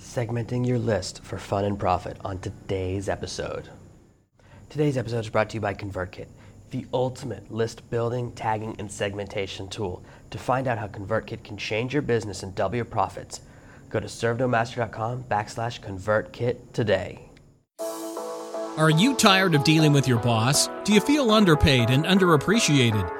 segmenting your list for fun and profit on today's episode. Today's episode is brought to you by ConvertKit, the ultimate list building, tagging, and segmentation tool. To find out how ConvertKit can change your business and double your profits, go to servenomaster.com backslash ConvertKit today. Are you tired of dealing with your boss? Do you feel underpaid and underappreciated?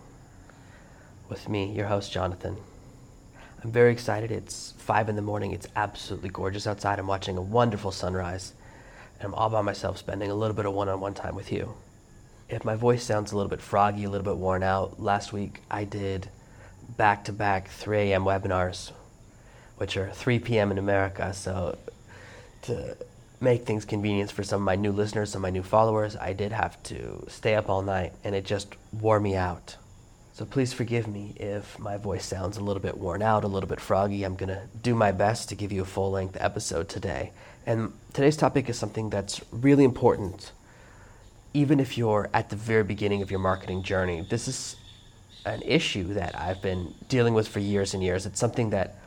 with me, your host, Jonathan. I'm very excited. It's five in the morning. It's absolutely gorgeous outside. I'm watching a wonderful sunrise, and I'm all by myself spending a little bit of one on one time with you. If my voice sounds a little bit froggy, a little bit worn out, last week I did back to back 3 a.m. webinars, which are 3 p.m. in America. So, to make things convenient for some of my new listeners, some of my new followers, I did have to stay up all night, and it just wore me out. So please forgive me if my voice sounds a little bit worn out, a little bit froggy. I'm going to do my best to give you a full length episode today. And today's topic is something that's really important, even if you're at the very beginning of your marketing journey. This is an issue that I've been dealing with for years and years. It's something that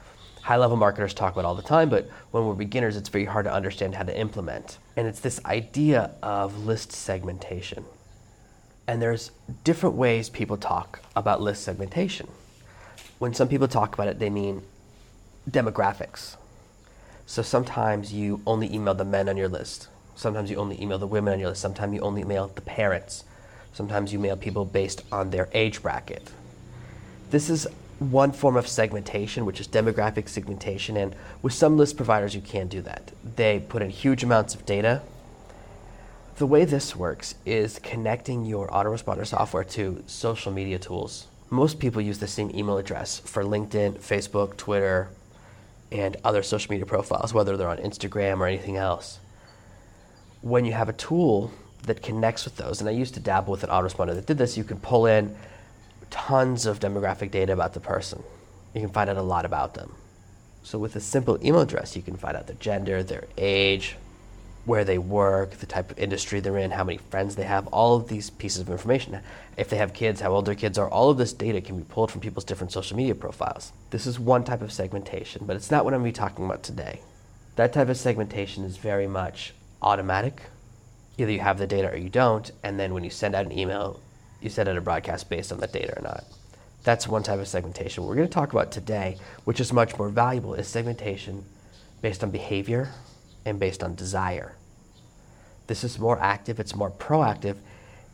high level marketers talk about all the time, but when we're beginners, it's very hard to understand how to implement. And it's this idea of list segmentation. And there's different ways people talk about list segmentation. When some people talk about it, they mean demographics. So sometimes you only email the men on your list. Sometimes you only email the women on your list. Sometimes you only email the parents. Sometimes you mail people based on their age bracket. This is one form of segmentation, which is demographic segmentation. And with some list providers, you can do that. They put in huge amounts of data the way this works is connecting your autoresponder software to social media tools. Most people use the same email address for LinkedIn, Facebook, Twitter, and other social media profiles, whether they're on Instagram or anything else. When you have a tool that connects with those, and I used to dabble with an autoresponder that did this, you can pull in tons of demographic data about the person. You can find out a lot about them. So with a simple email address, you can find out their gender, their age, where they work, the type of industry they're in, how many friends they have, all of these pieces of information. If they have kids, how old their kids are, all of this data can be pulled from people's different social media profiles. This is one type of segmentation, but it's not what I'm going to be talking about today. That type of segmentation is very much automatic. Either you have the data or you don't, and then when you send out an email, you send out a broadcast based on that data or not. That's one type of segmentation. What we're going to talk about today, which is much more valuable, is segmentation based on behavior and based on desire. This is more active, it's more proactive,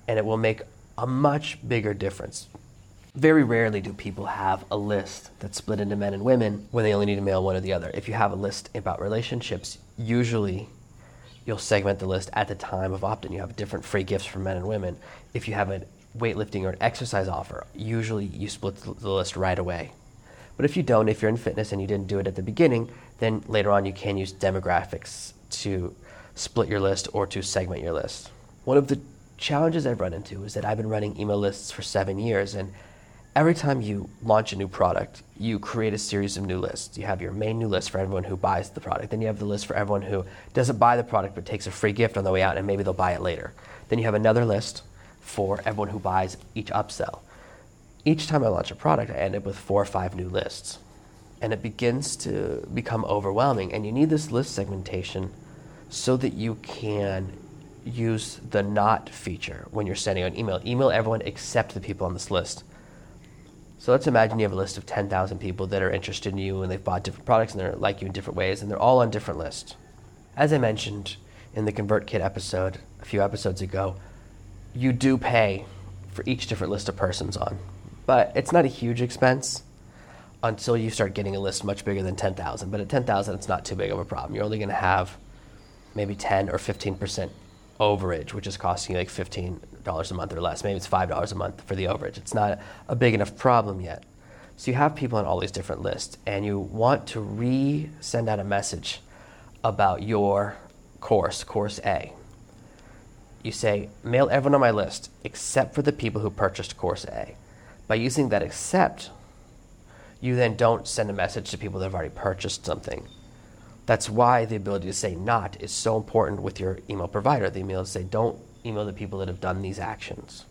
and it will make a much bigger difference. Very rarely do people have a list that's split into men and women when they only need to mail one or the other. If you have a list about relationships, usually you'll segment the list at the time of opt in. You have different free gifts for men and women. If you have a weightlifting or an exercise offer, usually you split the list right away. But if you don't, if you're in fitness and you didn't do it at the beginning, then later on you can use demographics to split your list or to segment your list. One of the challenges I've run into is that I've been running email lists for seven years, and every time you launch a new product, you create a series of new lists. You have your main new list for everyone who buys the product. Then you have the list for everyone who doesn't buy the product but takes a free gift on the way out and maybe they'll buy it later. Then you have another list for everyone who buys each upsell each time I launch a product, I end up with four or five new lists. And it begins to become overwhelming. And you need this list segmentation so that you can use the not feature when you're sending out an email. Email everyone except the people on this list. So let's imagine you have a list of 10,000 people that are interested in you and they've bought different products and they're like you in different ways and they're all on different lists. As I mentioned in the ConvertKit episode a few episodes ago, you do pay for each different list of persons on but it's not a huge expense until you start getting a list much bigger than 10,000. But at 10,000, it's not too big of a problem. You're only going to have maybe 10 or 15% overage, which is costing you like $15 a month or less. Maybe it's $5 a month for the overage. It's not a big enough problem yet. So you have people on all these different lists, and you want to re send out a message about your course, Course A. You say, mail everyone on my list except for the people who purchased Course A. By using that except, you then don't send a message to people that have already purchased something. That's why the ability to say not is so important with your email provider. The email to say, don't email the people that have done these actions.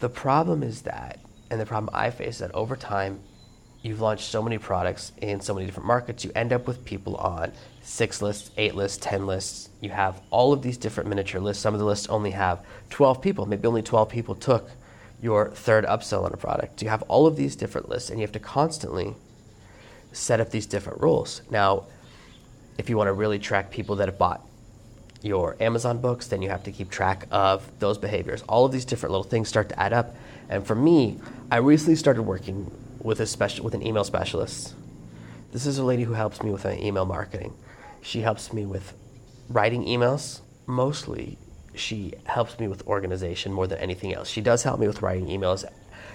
The problem is that, and the problem I face is that over time, you've launched so many products in so many different markets, you end up with people on six lists, eight lists, 10 lists. You have all of these different miniature lists. Some of the lists only have 12 people. Maybe only 12 people took your third upsell on a product. You have all of these different lists, and you have to constantly set up these different rules. Now, if you want to really track people that have bought your Amazon books, then you have to keep track of those behaviors. All of these different little things start to add up. And for me, I recently started working with a special with an email specialist. This is a lady who helps me with my email marketing. She helps me with writing emails. Mostly, she helps me with organization more than anything else. She does help me with writing emails.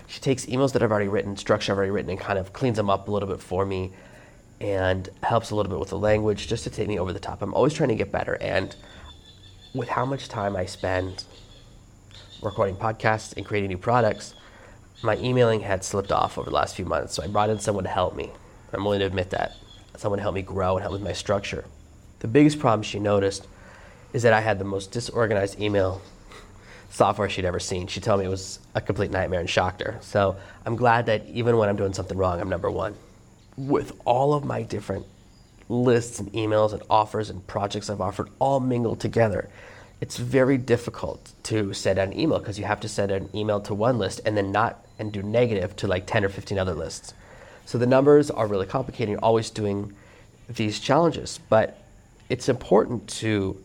She takes emails that I've already written, structure I've already written, and kind of cleans them up a little bit for me and helps a little bit with the language just to take me over the top. I'm always trying to get better. And with how much time I spend recording podcasts and creating new products, my emailing had slipped off over the last few months. So I brought in someone to help me. I'm willing to admit that. Someone to help me grow and help with my structure. The biggest problem she noticed is that I had the most disorganized email software she'd ever seen. She told me it was a complete nightmare and shocked her. So I'm glad that even when I'm doing something wrong, I'm number one. With all of my different lists and emails and offers and projects I've offered all mingled together, it's very difficult to send an email because you have to send an email to one list and then not and do negative to like 10 or 15 other lists. So the numbers are really complicated. You're always doing these challenges, but it's important to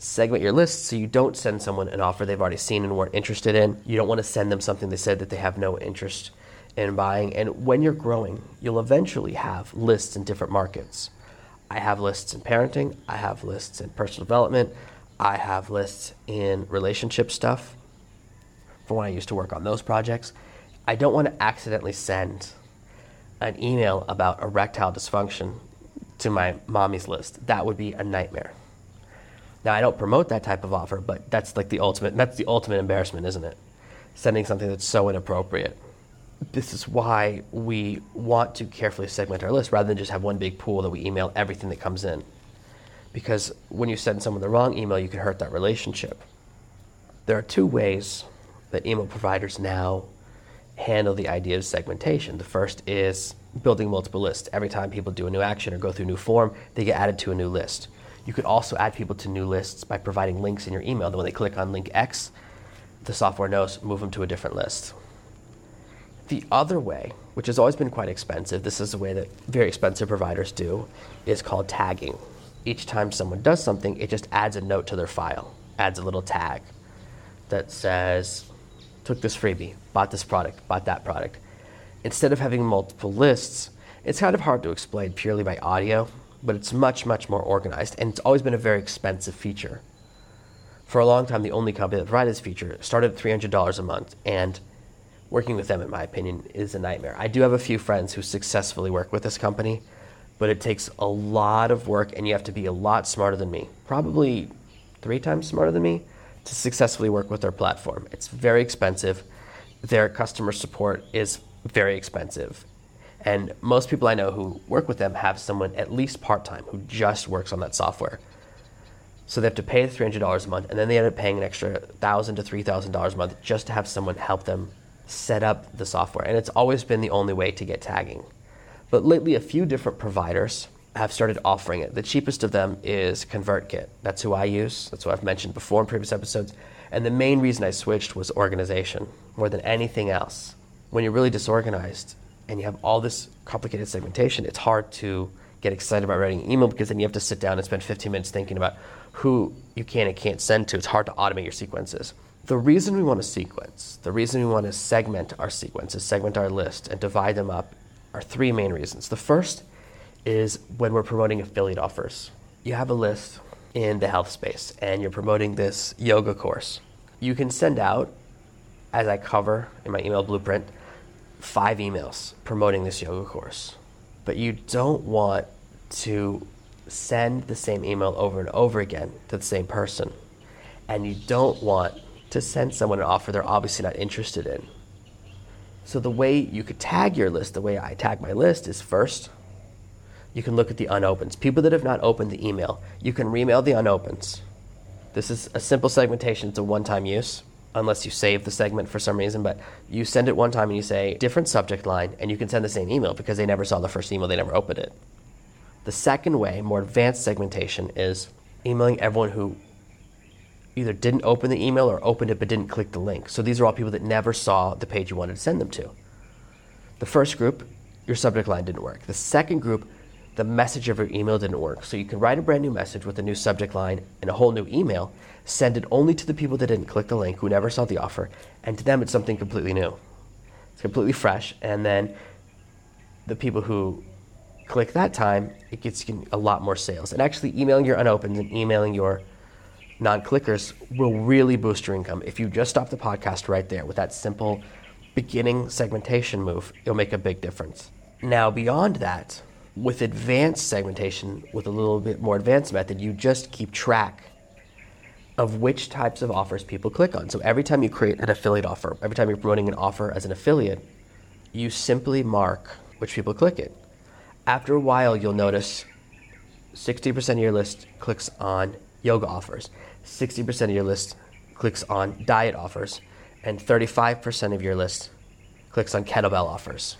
segment your list so you don't send someone an offer they've already seen and weren't interested in. You don't want to send them something they said that they have no interest in buying. And when you're growing, you'll eventually have lists in different markets. I have lists in parenting, I have lists in personal development, I have lists in relationship stuff for when I used to work on those projects. I don't want to accidentally send an email about erectile dysfunction to my mommy's list. That would be a nightmare. Now I don't promote that type of offer, but that's like the ultimate that's the ultimate embarrassment, isn't it? Sending something that's so inappropriate. This is why we want to carefully segment our list rather than just have one big pool that we email everything that comes in. Because when you send someone the wrong email, you can hurt that relationship. There are two ways that email providers now handle the idea of segmentation. The first is building multiple lists. Every time people do a new action or go through a new form, they get added to a new list. You could also add people to new lists by providing links in your email. Then when they click on link X, the software knows move them to a different list. The other way, which has always been quite expensive, this is a way that very expensive providers do, is called tagging. Each time someone does something, it just adds a note to their file, adds a little tag that says, took this freebie, bought this product, bought that product. Instead of having multiple lists, it's kind of hard to explain purely by audio, but it's much, much more organized, and it's always been a very expensive feature. For a long time, the only company that provided this feature started at $300 a month, and working with them, in my opinion, is a nightmare. I do have a few friends who successfully work with this company, but it takes a lot of work, and you have to be a lot smarter than me. Probably three times smarter than me to successfully work with their platform. It's very expensive. Their customer support is very expensive. And most people I know who work with them have someone at least part time who just works on that software. So they have to pay the $300 a month, and then they end up paying an extra 1,000 to $3,000 a month just to have someone help them set up the software. And it's always been the only way to get tagging. But lately, a few different providers have started offering it. The cheapest of them is ConvertKit. That's who I use. That's what I've mentioned before in previous episodes. And the main reason I switched was organization more than anything else. When you're really disorganized and you have all this complicated segmentation, it's hard to get excited about writing an email because then you have to sit down and spend 15 minutes thinking about who you can and can't send to. It's hard to automate your sequences. The reason we want to sequence, the reason we want to segment our sequences, segment our list, and divide them up are three main reasons. The first is when we're promoting affiliate offers. You have a list in the health space and you're promoting this yoga course. You can send out, as I cover in my email blueprint, five emails promoting this yoga course. But you don't want to send the same email over and over again to the same person. And you don't want to send someone an offer they're obviously not interested in. So the way you could tag your list, the way I tag my list is first, you can look at the unopens. People that have not opened the email, you can remail the unopens. This is a simple segmentation, it's a one time use, unless you save the segment for some reason, but you send it one time and you say different subject line, and you can send the same email because they never saw the first email, they never opened it. The second way, more advanced segmentation, is emailing everyone who either didn't open the email or opened it but didn't click the link. So these are all people that never saw the page you wanted to send them to. The first group, your subject line didn't work. The second group, the message of your email didn't work. So you can write a brand new message with a new subject line and a whole new email, send it only to the people that didn't click the link, who never saw the offer, and to them it's something completely new. It's completely fresh. And then the people who click that time, it gets you a lot more sales. And actually, emailing your unopened and emailing your non clickers will really boost your income. If you just stop the podcast right there with that simple beginning segmentation move, it'll make a big difference. Now, beyond that, with advanced segmentation, with a little bit more advanced method, you just keep track of which types of offers people click on. So every time you create an affiliate offer, every time you're running an offer as an affiliate, you simply mark which people click it. After a while, you'll notice 60% of your list clicks on yoga offers, 60% of your list clicks on diet offers, and 35% of your list clicks on kettlebell offers.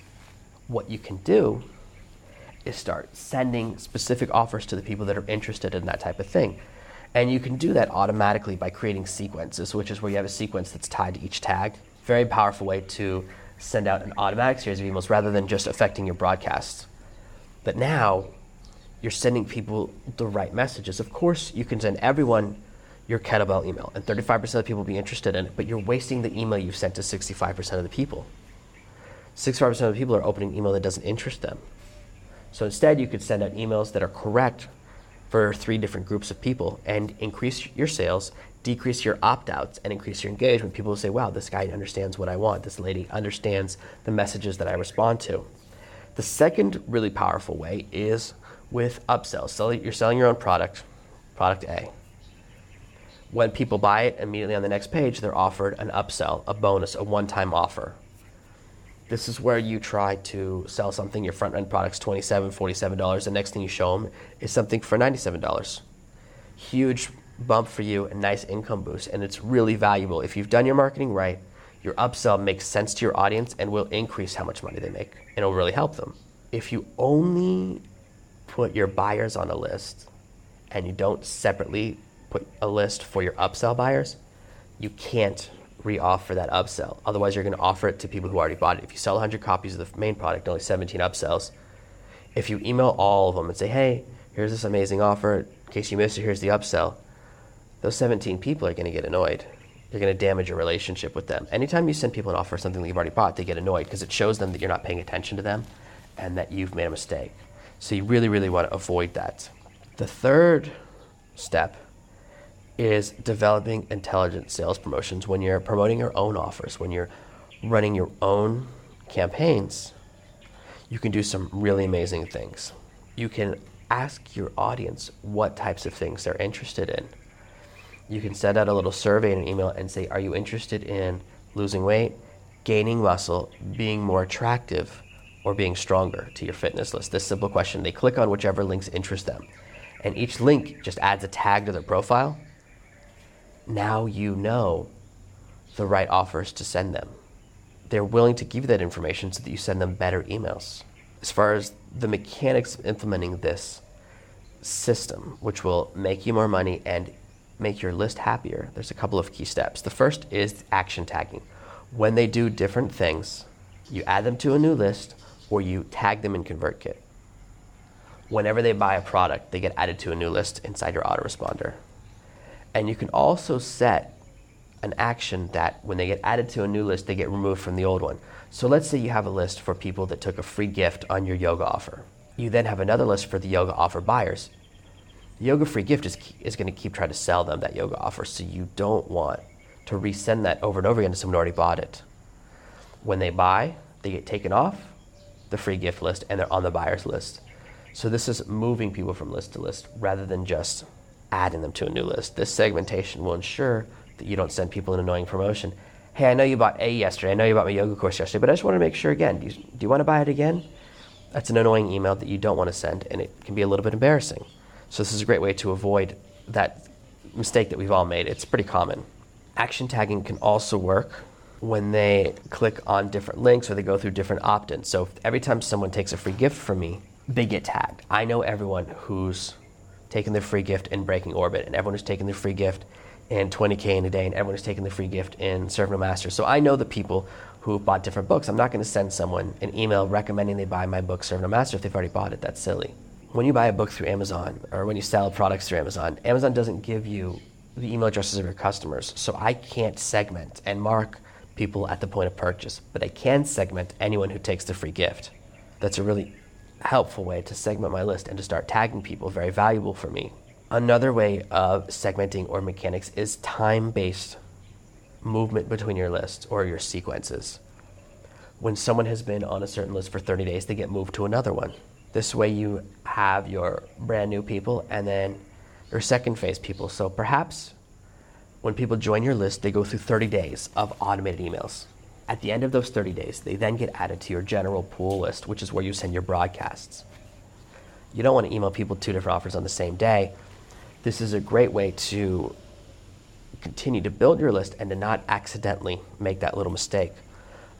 What you can do is start sending specific offers to the people that are interested in that type of thing. And you can do that automatically by creating sequences, which is where you have a sequence that's tied to each tag. Very powerful way to send out an automatic series of emails rather than just affecting your broadcasts. But now you're sending people the right messages. Of course, you can send everyone your kettlebell email, and 35% of the people will be interested in it, but you're wasting the email you've sent to 65% of the people. 65% of the people are opening email that doesn't interest them. So instead, you could send out emails that are correct for three different groups of people and increase your sales, decrease your opt outs, and increase your engagement. People will say, wow, this guy understands what I want. This lady understands the messages that I respond to. The second really powerful way is with upsells. So you're selling your own product, product A. When people buy it, immediately on the next page, they're offered an upsell, a bonus, a one time offer. This is where you try to sell something, your front end product's $27, $47. The next thing you show them is something for $97. Huge bump for you, a nice income boost, and it's really valuable. If you've done your marketing right, your upsell makes sense to your audience and will increase how much money they make, and it'll really help them. If you only put your buyers on a list and you don't separately put a list for your upsell buyers, you can't re-offer that upsell. Otherwise, you're going to offer it to people who already bought it. If you sell 100 copies of the main product, only 17 upsells. If you email all of them and say, "Hey, here's this amazing offer. In case you missed it, here's the upsell," those 17 people are going to get annoyed you're going to damage your relationship with them. Anytime you send people an offer something that you've already bought, they get annoyed because it shows them that you're not paying attention to them and that you've made a mistake. So you really, really want to avoid that. The third step is developing intelligent sales promotions. When you're promoting your own offers, when you're running your own campaigns, you can do some really amazing things. You can ask your audience what types of things they're interested in you can send out a little survey in an email and say, Are you interested in losing weight, gaining muscle, being more attractive, or being stronger to your fitness list? This simple question. They click on whichever links interest them. And each link just adds a tag to their profile. Now you know the right offers to send them. They're willing to give you that information so that you send them better emails. As far as the mechanics of implementing this system, which will make you more money and make your list happier, there's a couple of key steps. The first is action tagging. When they do different things, you add them to a new list or you tag them in ConvertKit. Whenever they buy a product, they get added to a new list inside your autoresponder. And you can also set an action that when they get added to a new list, they get removed from the old one. So let's say you have a list for people that took a free gift on your yoga offer. You then have another list for the yoga offer buyers the yoga free gift is, is going to keep trying to sell them that yoga offer. So you don't want to resend that over and over again to someone who already bought it. When they buy, they get taken off the free gift list and they're on the buyer's list. So this is moving people from list to list rather than just adding them to a new list. This segmentation will ensure that you don't send people an annoying promotion. Hey, I know you bought A yesterday. I know you bought my yoga course yesterday, but I just want to make sure again. Do you, do you want to buy it again? That's an annoying email that you don't want to send, and it can be a little bit embarrassing. So this is a great way to avoid that mistake that we've all made. It's pretty common. Action tagging can also work when they click on different links or they go through different opt-ins. So every time someone takes a free gift from me, they get tagged. I know everyone who's taken their free gift and Breaking Orbit, and everyone who's taken their free gift and 20K in a day, and everyone who's taken the free gift in Serve No Master. So I know the people who bought different books. I'm not going to send someone an email recommending they buy my book Serve No Master if they've already bought it. That's silly. When you buy a book through Amazon or when you sell products through Amazon, Amazon doesn't give you the email addresses of your customers. So I can't segment and mark people at the point of purchase, but I can segment anyone who takes the free gift. That's a really helpful way to segment my list and to start tagging people, very valuable for me. Another way of segmenting or mechanics is time based movement between your lists or your sequences. When someone has been on a certain list for 30 days, they get moved to another one. This way, you have your brand new people and then your second phase people. So perhaps when people join your list, they go through 30 days of automated emails. At the end of those 30 days, they then get added to your general pool list, which is where you send your broadcasts. You don't want to email people two different offers on the same day. This is a great way to continue to build your list and to not accidentally make that little mistake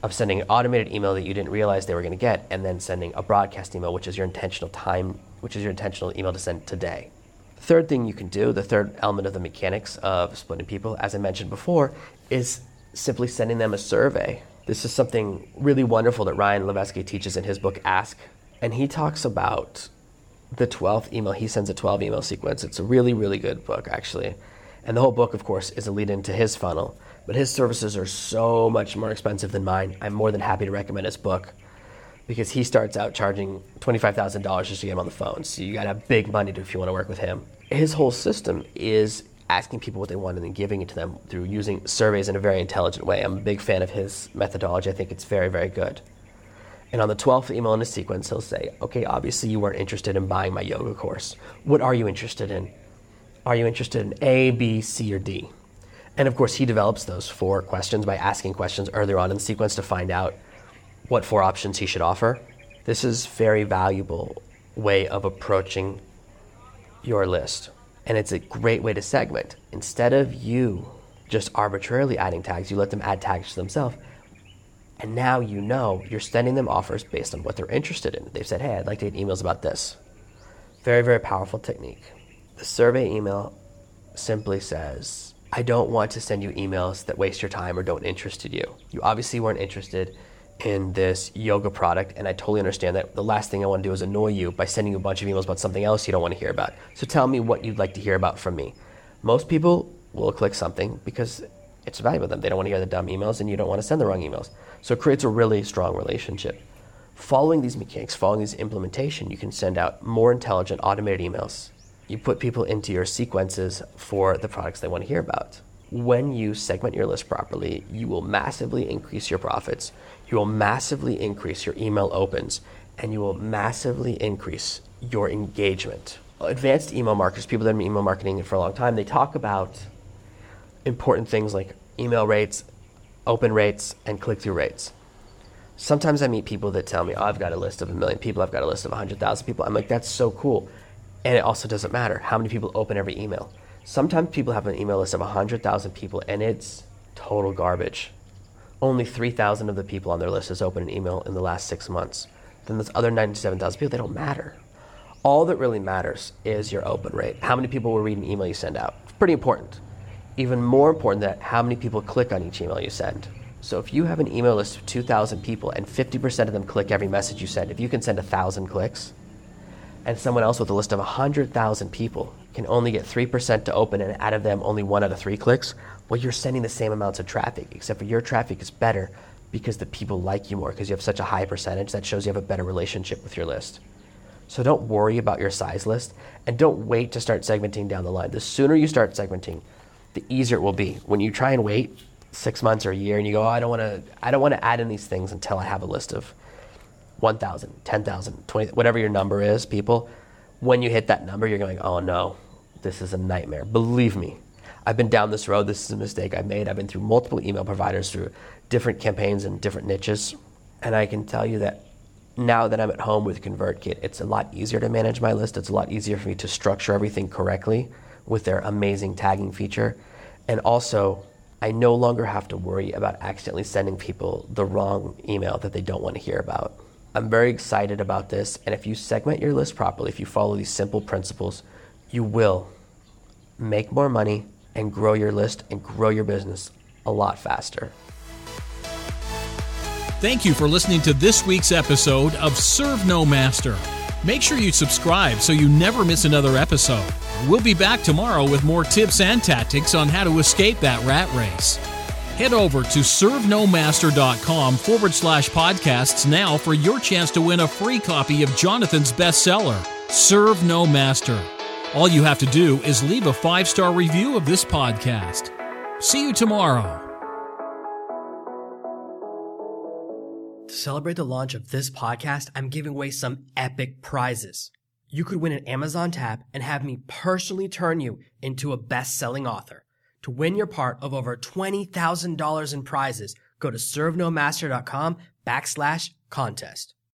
of sending an automated email that you didn't realize they were going to get and then sending a broadcast email which is your intentional time which is your intentional email to send today the third thing you can do the third element of the mechanics of splitting people as i mentioned before is simply sending them a survey this is something really wonderful that ryan levesque teaches in his book ask and he talks about the 12th email he sends a 12 email sequence it's a really really good book actually and the whole book, of course, is a lead into his funnel. But his services are so much more expensive than mine. I'm more than happy to recommend his book because he starts out charging $25,000 just to get him on the phone. So you got to have big money if you want to work with him. His whole system is asking people what they want and then giving it to them through using surveys in a very intelligent way. I'm a big fan of his methodology. I think it's very, very good. And on the 12th email in the sequence, he'll say, Okay, obviously you weren't interested in buying my yoga course. What are you interested in? Are you interested in A, B, C, or D? And of course, he develops those four questions by asking questions earlier on in the sequence to find out what four options he should offer. This is very valuable way of approaching your list. And it's a great way to segment. Instead of you just arbitrarily adding tags, you let them add tags to themselves. And now you know you're sending them offers based on what they're interested in. They've said, hey, I'd like to get emails about this. Very, very powerful technique. The survey email simply says, I don't want to send you emails that waste your time or don't interest you. You obviously weren't interested in this yoga product, and I totally understand that. The last thing I want to do is annoy you by sending you a bunch of emails about something else you don't want to hear about. So tell me what you'd like to hear about from me. Most people will click something because it's valuable to them. They don't want to hear the dumb emails, and you don't want to send the wrong emails. So it creates a really strong relationship. Following these mechanics, following these implementation, you can send out more intelligent automated emails you put people into your sequences for the products they want to hear about. When you segment your list properly, you will massively increase your profits, you will massively increase your email opens, and you will massively increase your engagement. Advanced email marketers, people that have been email marketing for a long time, they talk about important things like email rates, open rates, and click through rates. Sometimes I meet people that tell me, oh, I've got a list of a million people, I've got a list of 100,000 people. I'm like, that's so cool. And it also doesn't matter how many people open every email. Sometimes people have an email list of 100,000 people and it's total garbage. Only 3,000 of the people on their list has opened an email in the last six months. Then those other 97,000 people, they don't matter. All that really matters is your open rate. How many people will read an email you send out? It's pretty important. Even more important that how many people click on each email you send. So if you have an email list of 2,000 people and 50% of them click every message you send, if you can send 1,000 clicks, and someone else with a list of 100,000 people can only get 3% to open and out of them only one out of three clicks, well, you're sending the same amounts of traffic, except for your traffic is better because the people like you more because you have such a high percentage that shows you have a better relationship with your list. So don't worry about your size list and don't wait to start segmenting down the line. The sooner you start segmenting, the easier it will be. When you try and wait six months or a year and you go, oh, I don't want to, I don't want to add in these things until I have a list of 1,000, 10,000, 20, whatever your number is, people, when you hit that number, you're going, oh no, this is a nightmare. Believe me, I've been down this road. This is a mistake I made. I've been through multiple email providers, through different campaigns and different niches. And I can tell you that now that I'm at home with ConvertKit, it's a lot easier to manage my list. It's a lot easier for me to structure everything correctly with their amazing tagging feature. And also, I no longer have to worry about accidentally sending people the wrong email that they don't want to hear about. I'm very excited about this, and if you segment your list properly, if you follow these simple principles, you will make more money and grow your list and grow your business a lot faster. Thank you for listening to this week's episode of Serve No Master. Make sure you subscribe so you never miss another episode. We'll be back tomorrow with more tips and tactics on how to escape that rat race. Head over to servenomaster.com forward slash podcasts now for your chance to win a free copy of Jonathan's bestseller, Serve No Master. All you have to do is leave a five star review of this podcast. See you tomorrow. To celebrate the launch of this podcast, I'm giving away some epic prizes. You could win an Amazon tab and have me personally turn you into a best selling author. To win your part of over $20,000 in prizes, go to servenomaster.com backslash contest.